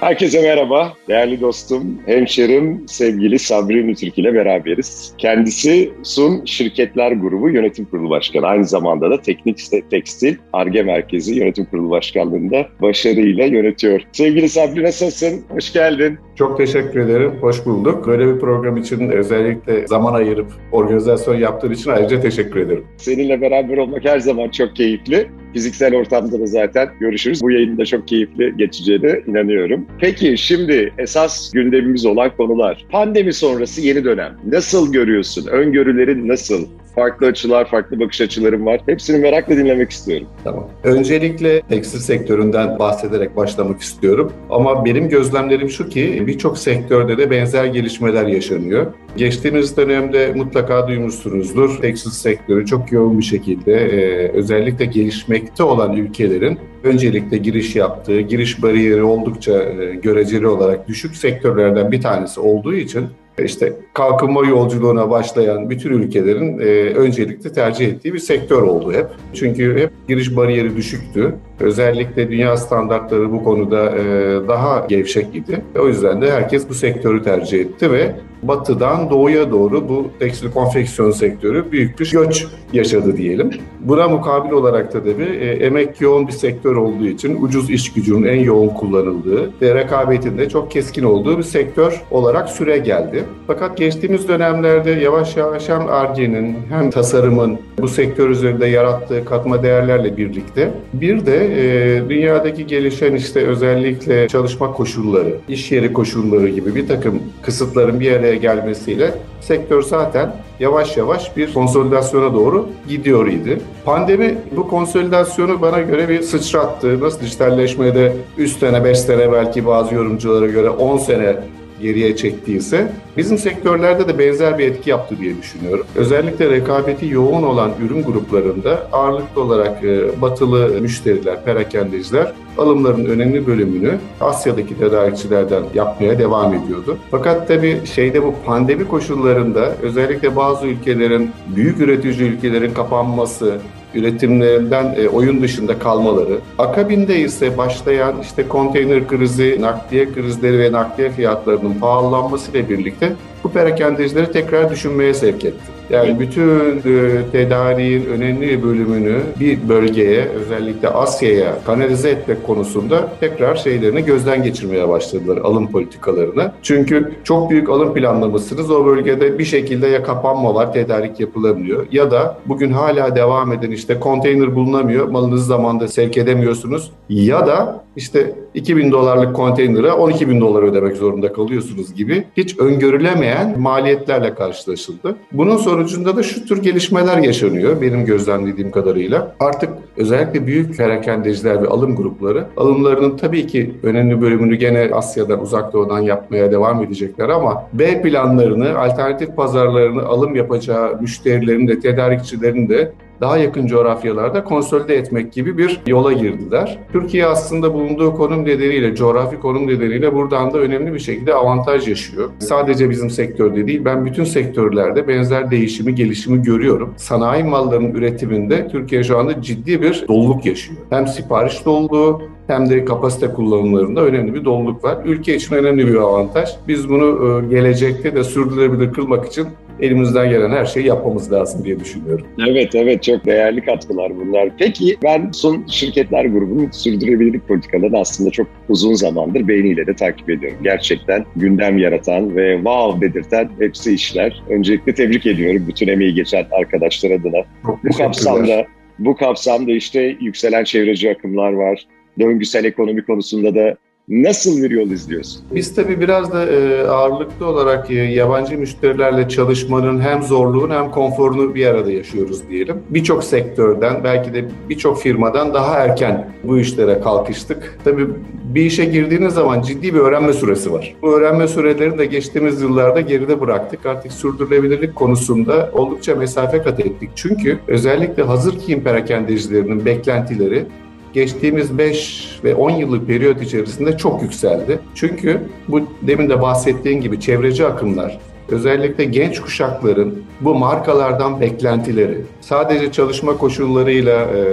Herkese merhaba. Değerli dostum, hemşerim, sevgili Sabri Nütürk ile beraberiz. Kendisi Sun Şirketler Grubu Yönetim Kurulu Başkanı. Aynı zamanda da Teknik Tekstil Arge Merkezi Yönetim Kurulu Başkanlığı'nda başarıyla yönetiyor. Sevgili Sabri nasılsın? Hoş geldin. Çok teşekkür ederim. Hoş bulduk. Böyle bir program için özellikle zaman ayırıp organizasyon yaptığın için ayrıca teşekkür ederim. Seninle beraber olmak her zaman çok keyifli. Fiziksel ortamda da zaten görüşürüz. Bu yayında çok keyifli geçeceğine inanıyorum. Peki şimdi esas gündemimiz olan konular. Pandemi sonrası yeni dönem. Nasıl görüyorsun? Öngörülerin nasıl? farklı açılar, farklı bakış açılarım var. Hepsini merakla dinlemek istiyorum. Tamam. Öncelikle tekstil sektöründen bahsederek başlamak istiyorum. Ama benim gözlemlerim şu ki birçok sektörde de benzer gelişmeler yaşanıyor. Geçtiğimiz dönemde mutlaka duymuşsunuzdur. Tekstil sektörü çok yoğun bir şekilde e, özellikle gelişmekte olan ülkelerin öncelikle giriş yaptığı, giriş bariyeri oldukça e, göreceli olarak düşük sektörlerden bir tanesi olduğu için işte kalkınma yolculuğuna başlayan bütün ülkelerin e, öncelikle tercih ettiği bir sektör oldu hep. Çünkü hep giriş bariyeri düşüktü. Özellikle dünya standartları bu konuda e, daha gevşek idi. O yüzden de herkes bu sektörü tercih etti ve batıdan doğuya doğru bu tekstil konfeksiyon sektörü büyük bir göç yaşadı diyelim. Buna mukabil olarak da tabii e, emek yoğun bir sektör olduğu için ucuz iş gücünün en yoğun kullanıldığı ve rekabetin de çok keskin olduğu bir sektör olarak süre geldi. Fakat geçtiğimiz dönemlerde yavaş yavaş hem ARGE'nin hem tasarımın bu sektör üzerinde yarattığı katma değerlerle birlikte bir de e, dünyadaki gelişen işte özellikle çalışma koşulları, iş yeri koşulları gibi bir takım kısıtların bir araya gelmesiyle sektör zaten yavaş yavaş bir konsolidasyona doğru gidiyor idi. Pandemi bu konsolidasyonu bana göre bir sıçrattı. Nasıl dijitalleşmede 3 sene, 5 sene belki bazı yorumculara göre 10 sene geriye çektiyse bizim sektörlerde de benzer bir etki yaptı diye düşünüyorum. Özellikle rekabeti yoğun olan ürün gruplarında ağırlıklı olarak e, batılı müşteriler, perakendeciler alımların önemli bölümünü Asya'daki tedarikçilerden yapmaya devam ediyordu. Fakat tabii şeyde bu pandemi koşullarında özellikle bazı ülkelerin, büyük üretici ülkelerin kapanması, üretimlerinden e, oyun dışında kalmaları. Akabinde ise başlayan işte konteyner krizi, nakliye krizleri ve nakliye fiyatlarının pahalanması ile birlikte bu perakendecileri tekrar düşünmeye sevk etti. Yani bütün e, tedariğin önemli bölümünü bir bölgeye özellikle Asya'ya kanalize etmek konusunda tekrar şeylerini gözden geçirmeye başladılar alım politikalarını. Çünkü çok büyük alım planlamışsınız o bölgede bir şekilde ya kapanma var tedarik yapılamıyor ya da bugün hala devam eden işte konteyner bulunamıyor malınızı zamanda sevk edemiyorsunuz ya da işte 2000 dolarlık konteynere 12 bin dolar ödemek zorunda kalıyorsunuz gibi hiç öngörülemeyen maliyetlerle karşılaşıldı. Bunun sonucunda da şu tür gelişmeler yaşanıyor benim gözlemlediğim kadarıyla. Artık özellikle büyük perakendeciler ve alım grupları alımlarının tabii ki önemli bölümünü gene Asya'dan, Uzak Doğu'dan yapmaya devam edecekler ama B planlarını, alternatif pazarlarını alım yapacağı müşterilerin de tedarikçilerin de daha yakın coğrafyalarda konsolide etmek gibi bir yola girdiler. Türkiye aslında bulunduğu konum nedeniyle, coğrafi konum nedeniyle buradan da önemli bir şekilde avantaj yaşıyor. Sadece bizim sektörde değil, ben bütün sektörlerde benzer değişimi, gelişimi görüyorum. Sanayi mallarının üretiminde Türkiye şu anda ciddi bir doluluk yaşıyor. Hem sipariş doluluğu hem de kapasite kullanımlarında önemli bir doluluk var. Ülke için önemli bir avantaj. Biz bunu e, gelecekte de sürdürülebilir kılmak için elimizden gelen her şeyi yapmamız lazım diye düşünüyorum. Evet evet çok değerli katkılar bunlar. Peki ben son şirketler grubunun sürdürülebilirlik politikalarını aslında çok uzun zamandır beğeniyle de takip ediyorum. Gerçekten gündem yaratan ve wow dedirten hepsi işler. Öncelikle tebrik ediyorum bütün emeği geçen arkadaşlar adına. Çok bu kapsamda bu kapsamda işte yükselen çevreci akımlar var. Döngüsel ekonomi konusunda da Nasıl bir yol izliyorsun? Biz tabii biraz da e, ağırlıklı olarak e, yabancı müşterilerle çalışmanın hem zorluğunu hem konforunu bir arada yaşıyoruz diyelim. Birçok sektörden belki de birçok firmadan daha erken bu işlere kalkıştık. Tabii bir işe girdiğiniz zaman ciddi bir öğrenme süresi var. Bu öğrenme sürelerini de geçtiğimiz yıllarda geride bıraktık. Artık sürdürülebilirlik konusunda oldukça mesafe kat ettik. Çünkü özellikle hazır giyim perakendecilerinin beklentileri geçtiğimiz 5 ve 10 yıllık periyot içerisinde çok yükseldi. Çünkü bu demin de bahsettiğim gibi çevreci akımlar, özellikle genç kuşakların bu markalardan beklentileri, sadece çalışma koşullarıyla e,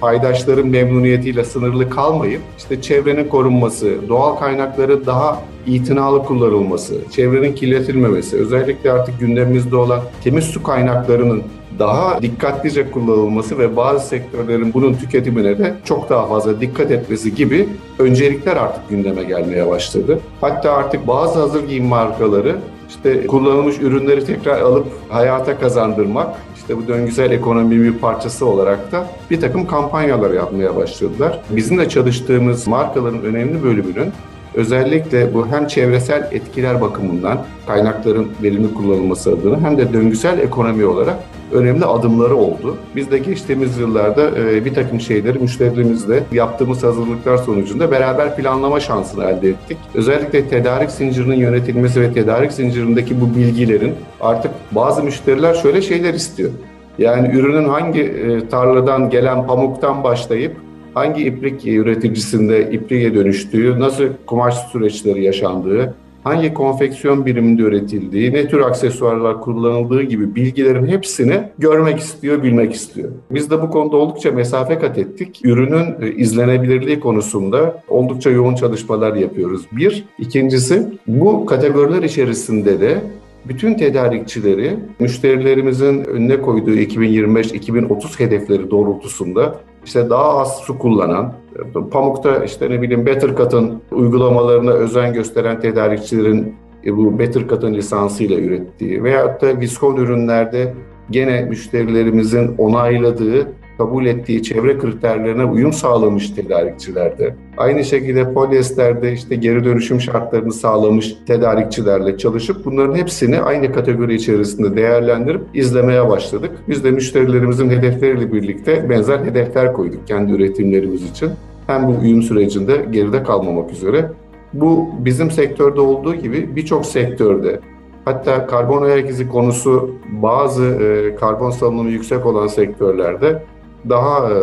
paydaşların memnuniyetiyle sınırlı kalmayıp işte çevrenin korunması, doğal kaynakları daha itinalı kullanılması, çevrenin kirletilmemesi, özellikle artık gündemimizde olan temiz su kaynaklarının daha dikkatlice kullanılması ve bazı sektörlerin bunun tüketimine de çok daha fazla dikkat etmesi gibi öncelikler artık gündeme gelmeye başladı. Hatta artık bazı hazır giyim markaları işte kullanılmış ürünleri tekrar alıp hayata kazandırmak, işte bu döngüsel ekonominin bir parçası olarak da bir takım kampanyalar yapmaya başladılar. Bizim de çalıştığımız markaların önemli bölümünün özellikle bu hem çevresel etkiler bakımından kaynakların verimli kullanılması adına hem de döngüsel ekonomi olarak önemli adımları oldu. Biz de geçtiğimiz yıllarda e, bir takım şeyleri müşterilerimizle yaptığımız hazırlıklar sonucunda beraber planlama şansını elde ettik. Özellikle tedarik zincirinin yönetilmesi ve tedarik zincirindeki bu bilgilerin artık bazı müşteriler şöyle şeyler istiyor. Yani ürünün hangi e, tarladan gelen pamuktan başlayıp hangi iplik üreticisinde ipliğe dönüştüğü, nasıl kumaş süreçleri yaşandığı, hangi konfeksiyon biriminde üretildiği, ne tür aksesuarlar kullanıldığı gibi bilgilerin hepsini görmek istiyor, bilmek istiyor. Biz de bu konuda oldukça mesafe kat ettik. Ürünün e, izlenebilirliği konusunda oldukça yoğun çalışmalar yapıyoruz. Bir. ikincisi bu kategoriler içerisinde de bütün tedarikçileri müşterilerimizin önüne koyduğu 2025-2030 hedefleri doğrultusunda işte daha az su kullanan, pamukta işte ne bileyim Better Cotton uygulamalarına özen gösteren tedarikçilerin e, bu Better Cotton lisansıyla ürettiği veyahut da viskon ürünlerde gene müşterilerimizin onayladığı kabul ettiği çevre kriterlerine uyum sağlamış tedarikçilerde. Aynı şekilde polyesterde işte geri dönüşüm şartlarını sağlamış tedarikçilerle çalışıp bunların hepsini aynı kategori içerisinde değerlendirip izlemeye başladık. Biz de müşterilerimizin hedefleriyle birlikte benzer hedefler koyduk kendi üretimlerimiz için. Hem bu uyum sürecinde geride kalmamak üzere. Bu bizim sektörde olduğu gibi birçok sektörde Hatta karbon ayak izi konusu bazı e, karbon salınımı yüksek olan sektörlerde daha e,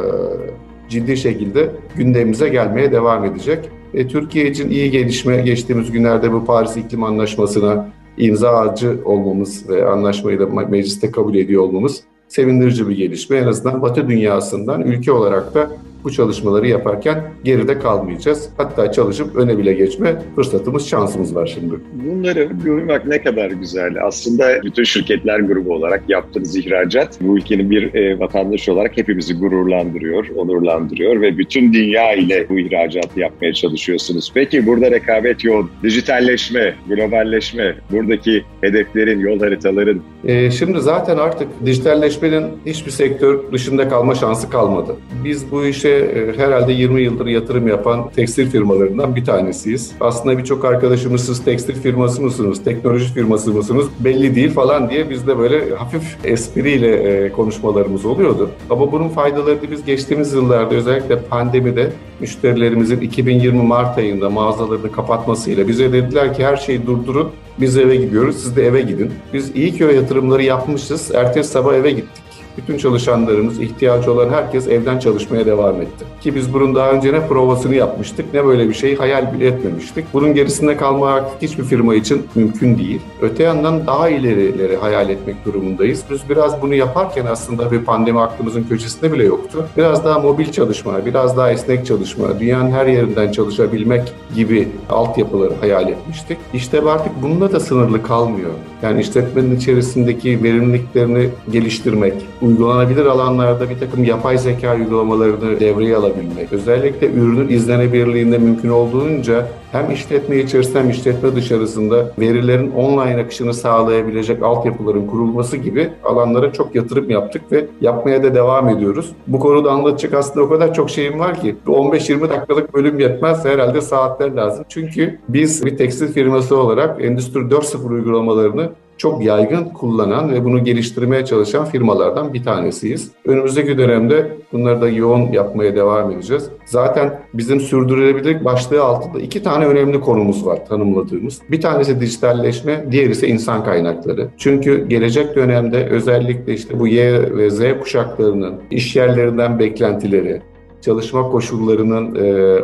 ciddi şekilde gündemimize gelmeye devam edecek. E, Türkiye için iyi gelişme geçtiğimiz günlerde bu Paris İklim Anlaşması'na imzacı olmamız ve anlaşmayı da mecliste kabul ediyor olmamız sevindirici bir gelişme. En azından Batı dünyasından ülke olarak da bu çalışmaları yaparken geride kalmayacağız. Hatta çalışıp öne bile geçme fırsatımız, şansımız var şimdi. Bunları duymak ne kadar güzel. Aslında bütün şirketler grubu olarak yaptığınız ihracat bu ülkenin bir e, vatandaşı olarak hepimizi gururlandırıyor, onurlandırıyor ve bütün dünya ile bu ihracatı yapmaya çalışıyorsunuz. Peki burada rekabet yoğun, dijitalleşme, globalleşme, buradaki hedeflerin, yol haritaların. E, şimdi zaten artık dijitalleşmenin hiçbir sektör dışında kalma şansı kalmadı. Biz bu işe e, herhalde 20 yıldır yatırım yapan tekstil firmalarından bir tanesiyiz. Aslında birçok arkadaşımız tekstil firması mısınız, teknoloji firması mısınız belli değil falan diye biz de böyle hafif espriyle e, konuşmalarımız oluyordu. Ama bunun faydalarını biz geçtiğimiz yıllarda özellikle pandemide müşterilerimizin 2020 Mart ayında mağazalarını kapatmasıyla bize dediler ki her şeyi durdurun biz eve gidiyoruz siz de eve gidin. Biz iyi ki o yatırımları yapmışız. Ertesi sabah eve gittik bütün çalışanlarımız, ihtiyacı olan herkes evden çalışmaya devam etti. Ki biz bunun daha önce ne provasını yapmıştık ne böyle bir şeyi hayal bile etmemiştik. Bunun gerisinde kalmak hiçbir firma için mümkün değil. Öte yandan daha ilerileri hayal etmek durumundayız. Biz biraz bunu yaparken aslında bir pandemi aklımızın köşesinde bile yoktu. Biraz daha mobil çalışma, biraz daha esnek çalışma, dünyanın her yerinden çalışabilmek gibi altyapıları hayal etmiştik. İşte artık bununla da sınırlı kalmıyor. Yani işletmenin içerisindeki verimliliklerini geliştirmek, uygulanabilir alanlarda bir takım yapay zeka uygulamalarını devreye alabilmek, özellikle ürünün izlenebilirliğinde mümkün olduğunca hem işletme içerisinde hem işletme dışarısında verilerin online akışını sağlayabilecek altyapıların kurulması gibi alanlara çok yatırım yaptık ve yapmaya da devam ediyoruz. Bu konuda anlatacak aslında o kadar çok şeyim var ki 15-20 dakikalık bölüm yetmez herhalde saatler lazım. Çünkü biz bir tekstil firması olarak Endüstri 4.0 uygulamalarını çok yaygın kullanan ve bunu geliştirmeye çalışan firmalardan bir tanesiyiz. Önümüzdeki dönemde bunları da yoğun yapmaya devam edeceğiz. Zaten bizim sürdürülebilirlik başlığı altında iki tane önemli konumuz var tanımladığımız. Bir tanesi dijitalleşme, diğeri ise insan kaynakları. Çünkü gelecek dönemde özellikle işte bu Y ve Z kuşaklarının iş yerlerinden beklentileri, çalışma koşullarının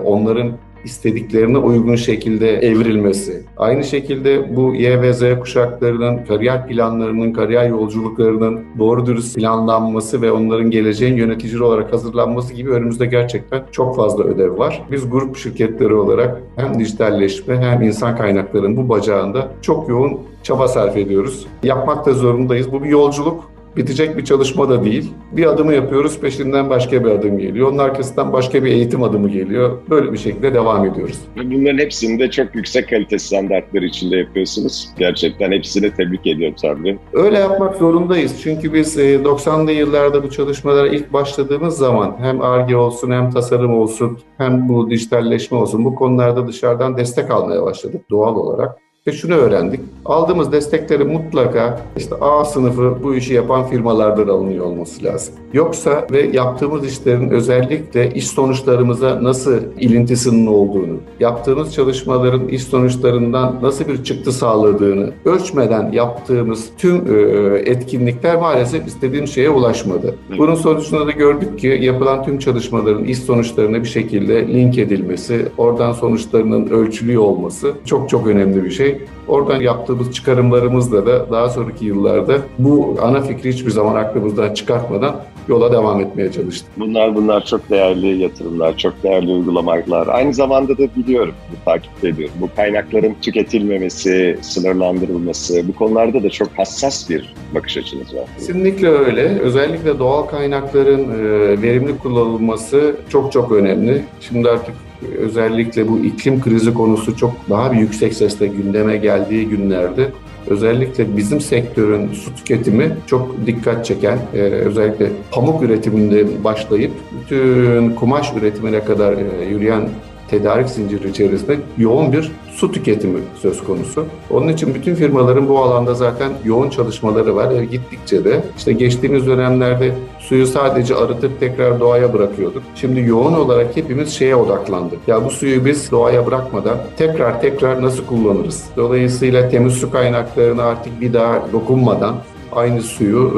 onların istediklerine uygun şekilde evrilmesi. Aynı şekilde bu Y ve Z kuşaklarının kariyer planlarının, kariyer yolculuklarının doğru dürüst planlanması ve onların geleceğin yönetici olarak hazırlanması gibi önümüzde gerçekten çok fazla ödev var. Biz grup şirketleri olarak hem dijitalleşme hem insan kaynaklarının bu bacağında çok yoğun çaba sarf ediyoruz. Yapmak da zorundayız. Bu bir yolculuk bitecek bir çalışma da değil. Bir adımı yapıyoruz, peşinden başka bir adım geliyor. Onun arkasından başka bir eğitim adımı geliyor. Böyle bir şekilde devam ediyoruz. Bunların hepsini de çok yüksek kalite standartları içinde yapıyorsunuz. Gerçekten hepsini tebrik ediyorum tabii. Öyle yapmak zorundayız. Çünkü biz 90'lı e, yıllarda bu çalışmalara ilk başladığımız zaman hem ARGE olsun hem tasarım olsun hem bu dijitalleşme olsun bu konularda dışarıdan destek almaya başladık doğal olarak. Ve şunu öğrendik. Aldığımız destekleri mutlaka işte A sınıfı bu işi yapan firmalardan alınıyor olması lazım. Yoksa ve yaptığımız işlerin özellikle iş sonuçlarımıza nasıl ilintisinin olduğunu, yaptığımız çalışmaların iş sonuçlarından nasıl bir çıktı sağladığını ölçmeden yaptığımız tüm e, etkinlikler maalesef istediğim şeye ulaşmadı. Bunun sonucunda da gördük ki yapılan tüm çalışmaların iş sonuçlarına bir şekilde link edilmesi, oradan sonuçlarının ölçülüyor olması çok çok önemli bir şey. Oradan yaptığımız çıkarımlarımızla da daha sonraki yıllarda bu ana fikri hiçbir zaman aklımızdan çıkartmadan yola devam etmeye çalıştık. Bunlar bunlar çok değerli yatırımlar, çok değerli uygulamalar. Aynı zamanda da biliyorum, bu takip ediyorum. Bu kaynakların tüketilmemesi, sınırlandırılması, bu konularda da çok hassas bir bakış açınız var. Kesinlikle öyle. Özellikle doğal kaynakların e, verimli kullanılması çok çok önemli. Şimdi artık özellikle bu iklim krizi konusu çok daha bir yüksek sesle gündeme geldiği günlerde özellikle bizim sektörün su tüketimi çok dikkat çeken, e, özellikle pamuk üretiminde başlayıp bütün kumaş üretimine kadar e, yürüyen tedarik zinciri içerisinde yoğun bir su tüketimi söz konusu. Onun için bütün firmaların bu alanda zaten yoğun çalışmaları var. E, gittikçe de işte geçtiğimiz dönemlerde suyu sadece arıtıp tekrar doğaya bırakıyorduk. Şimdi yoğun olarak hepimiz şeye odaklandık. Ya bu suyu biz doğaya bırakmadan tekrar tekrar nasıl kullanırız? Dolayısıyla temiz su kaynaklarına artık bir daha dokunmadan aynı suyu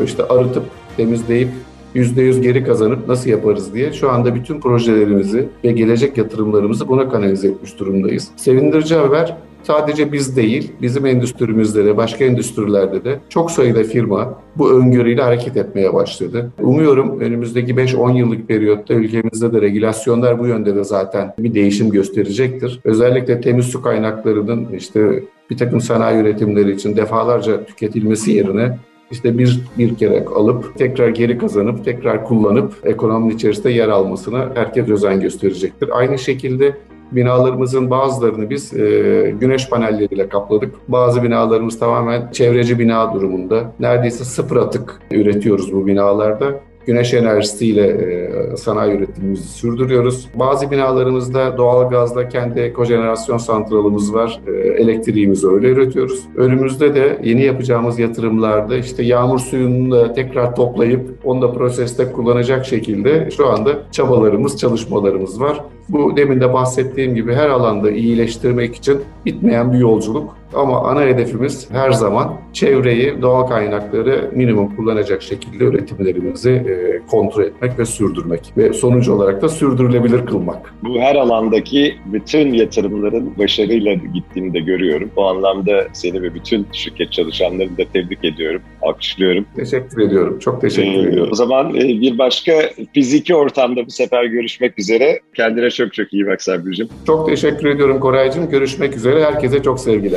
e, işte arıtıp temizleyip %100 geri kazanıp nasıl yaparız diye şu anda bütün projelerimizi ve gelecek yatırımlarımızı buna kanalize etmiş durumdayız. Sevindirici haber sadece biz değil, bizim endüstrimizde de, başka endüstrilerde de çok sayıda firma bu öngörüyle hareket etmeye başladı. Umuyorum önümüzdeki 5-10 yıllık periyotta ülkemizde de regülasyonlar bu yönde de zaten bir değişim gösterecektir. Özellikle temiz su kaynaklarının işte bir takım sanayi üretimleri için defalarca tüketilmesi yerine işte bir, bir kere alıp tekrar geri kazanıp tekrar kullanıp ekonominin içerisinde yer almasına herkes özen gösterecektir. Aynı şekilde binalarımızın bazılarını biz e, güneş panelleriyle kapladık. Bazı binalarımız tamamen çevreci bina durumunda. Neredeyse sıfır atık üretiyoruz bu binalarda güneş enerjisiyle e, sanayi üretimimizi sürdürüyoruz. Bazı binalarımızda doğal gazla kendi kojenerasyon santralımız var. E, elektriğimizi öyle üretiyoruz. Önümüzde de yeni yapacağımız yatırımlarda işte yağmur suyunu da tekrar toplayıp onu da proseste kullanacak şekilde şu anda çabalarımız, çalışmalarımız var. Bu demin de bahsettiğim gibi her alanda iyileştirmek için bitmeyen bir yolculuk. Ama ana hedefimiz her zaman çevreyi, doğal kaynakları minimum kullanacak şekilde üretimlerimizi e, kontrol etmek ve sürdürmek. Ve sonuç olarak da sürdürülebilir kılmak. Bu her alandaki bütün yatırımların başarıyla gittiğini de görüyorum. Bu anlamda seni ve bütün şirket çalışanlarını da tebrik ediyorum, alkışlıyorum. Teşekkür ediyorum, çok teşekkür ee, ediyorum. O zaman e, bir başka fiziki ortamda bu sefer görüşmek üzere. Kendine çok çok iyi bak Sabri'cim. Çok teşekkür ediyorum Koraycığım. Görüşmek üzere. Herkese çok sevgiler.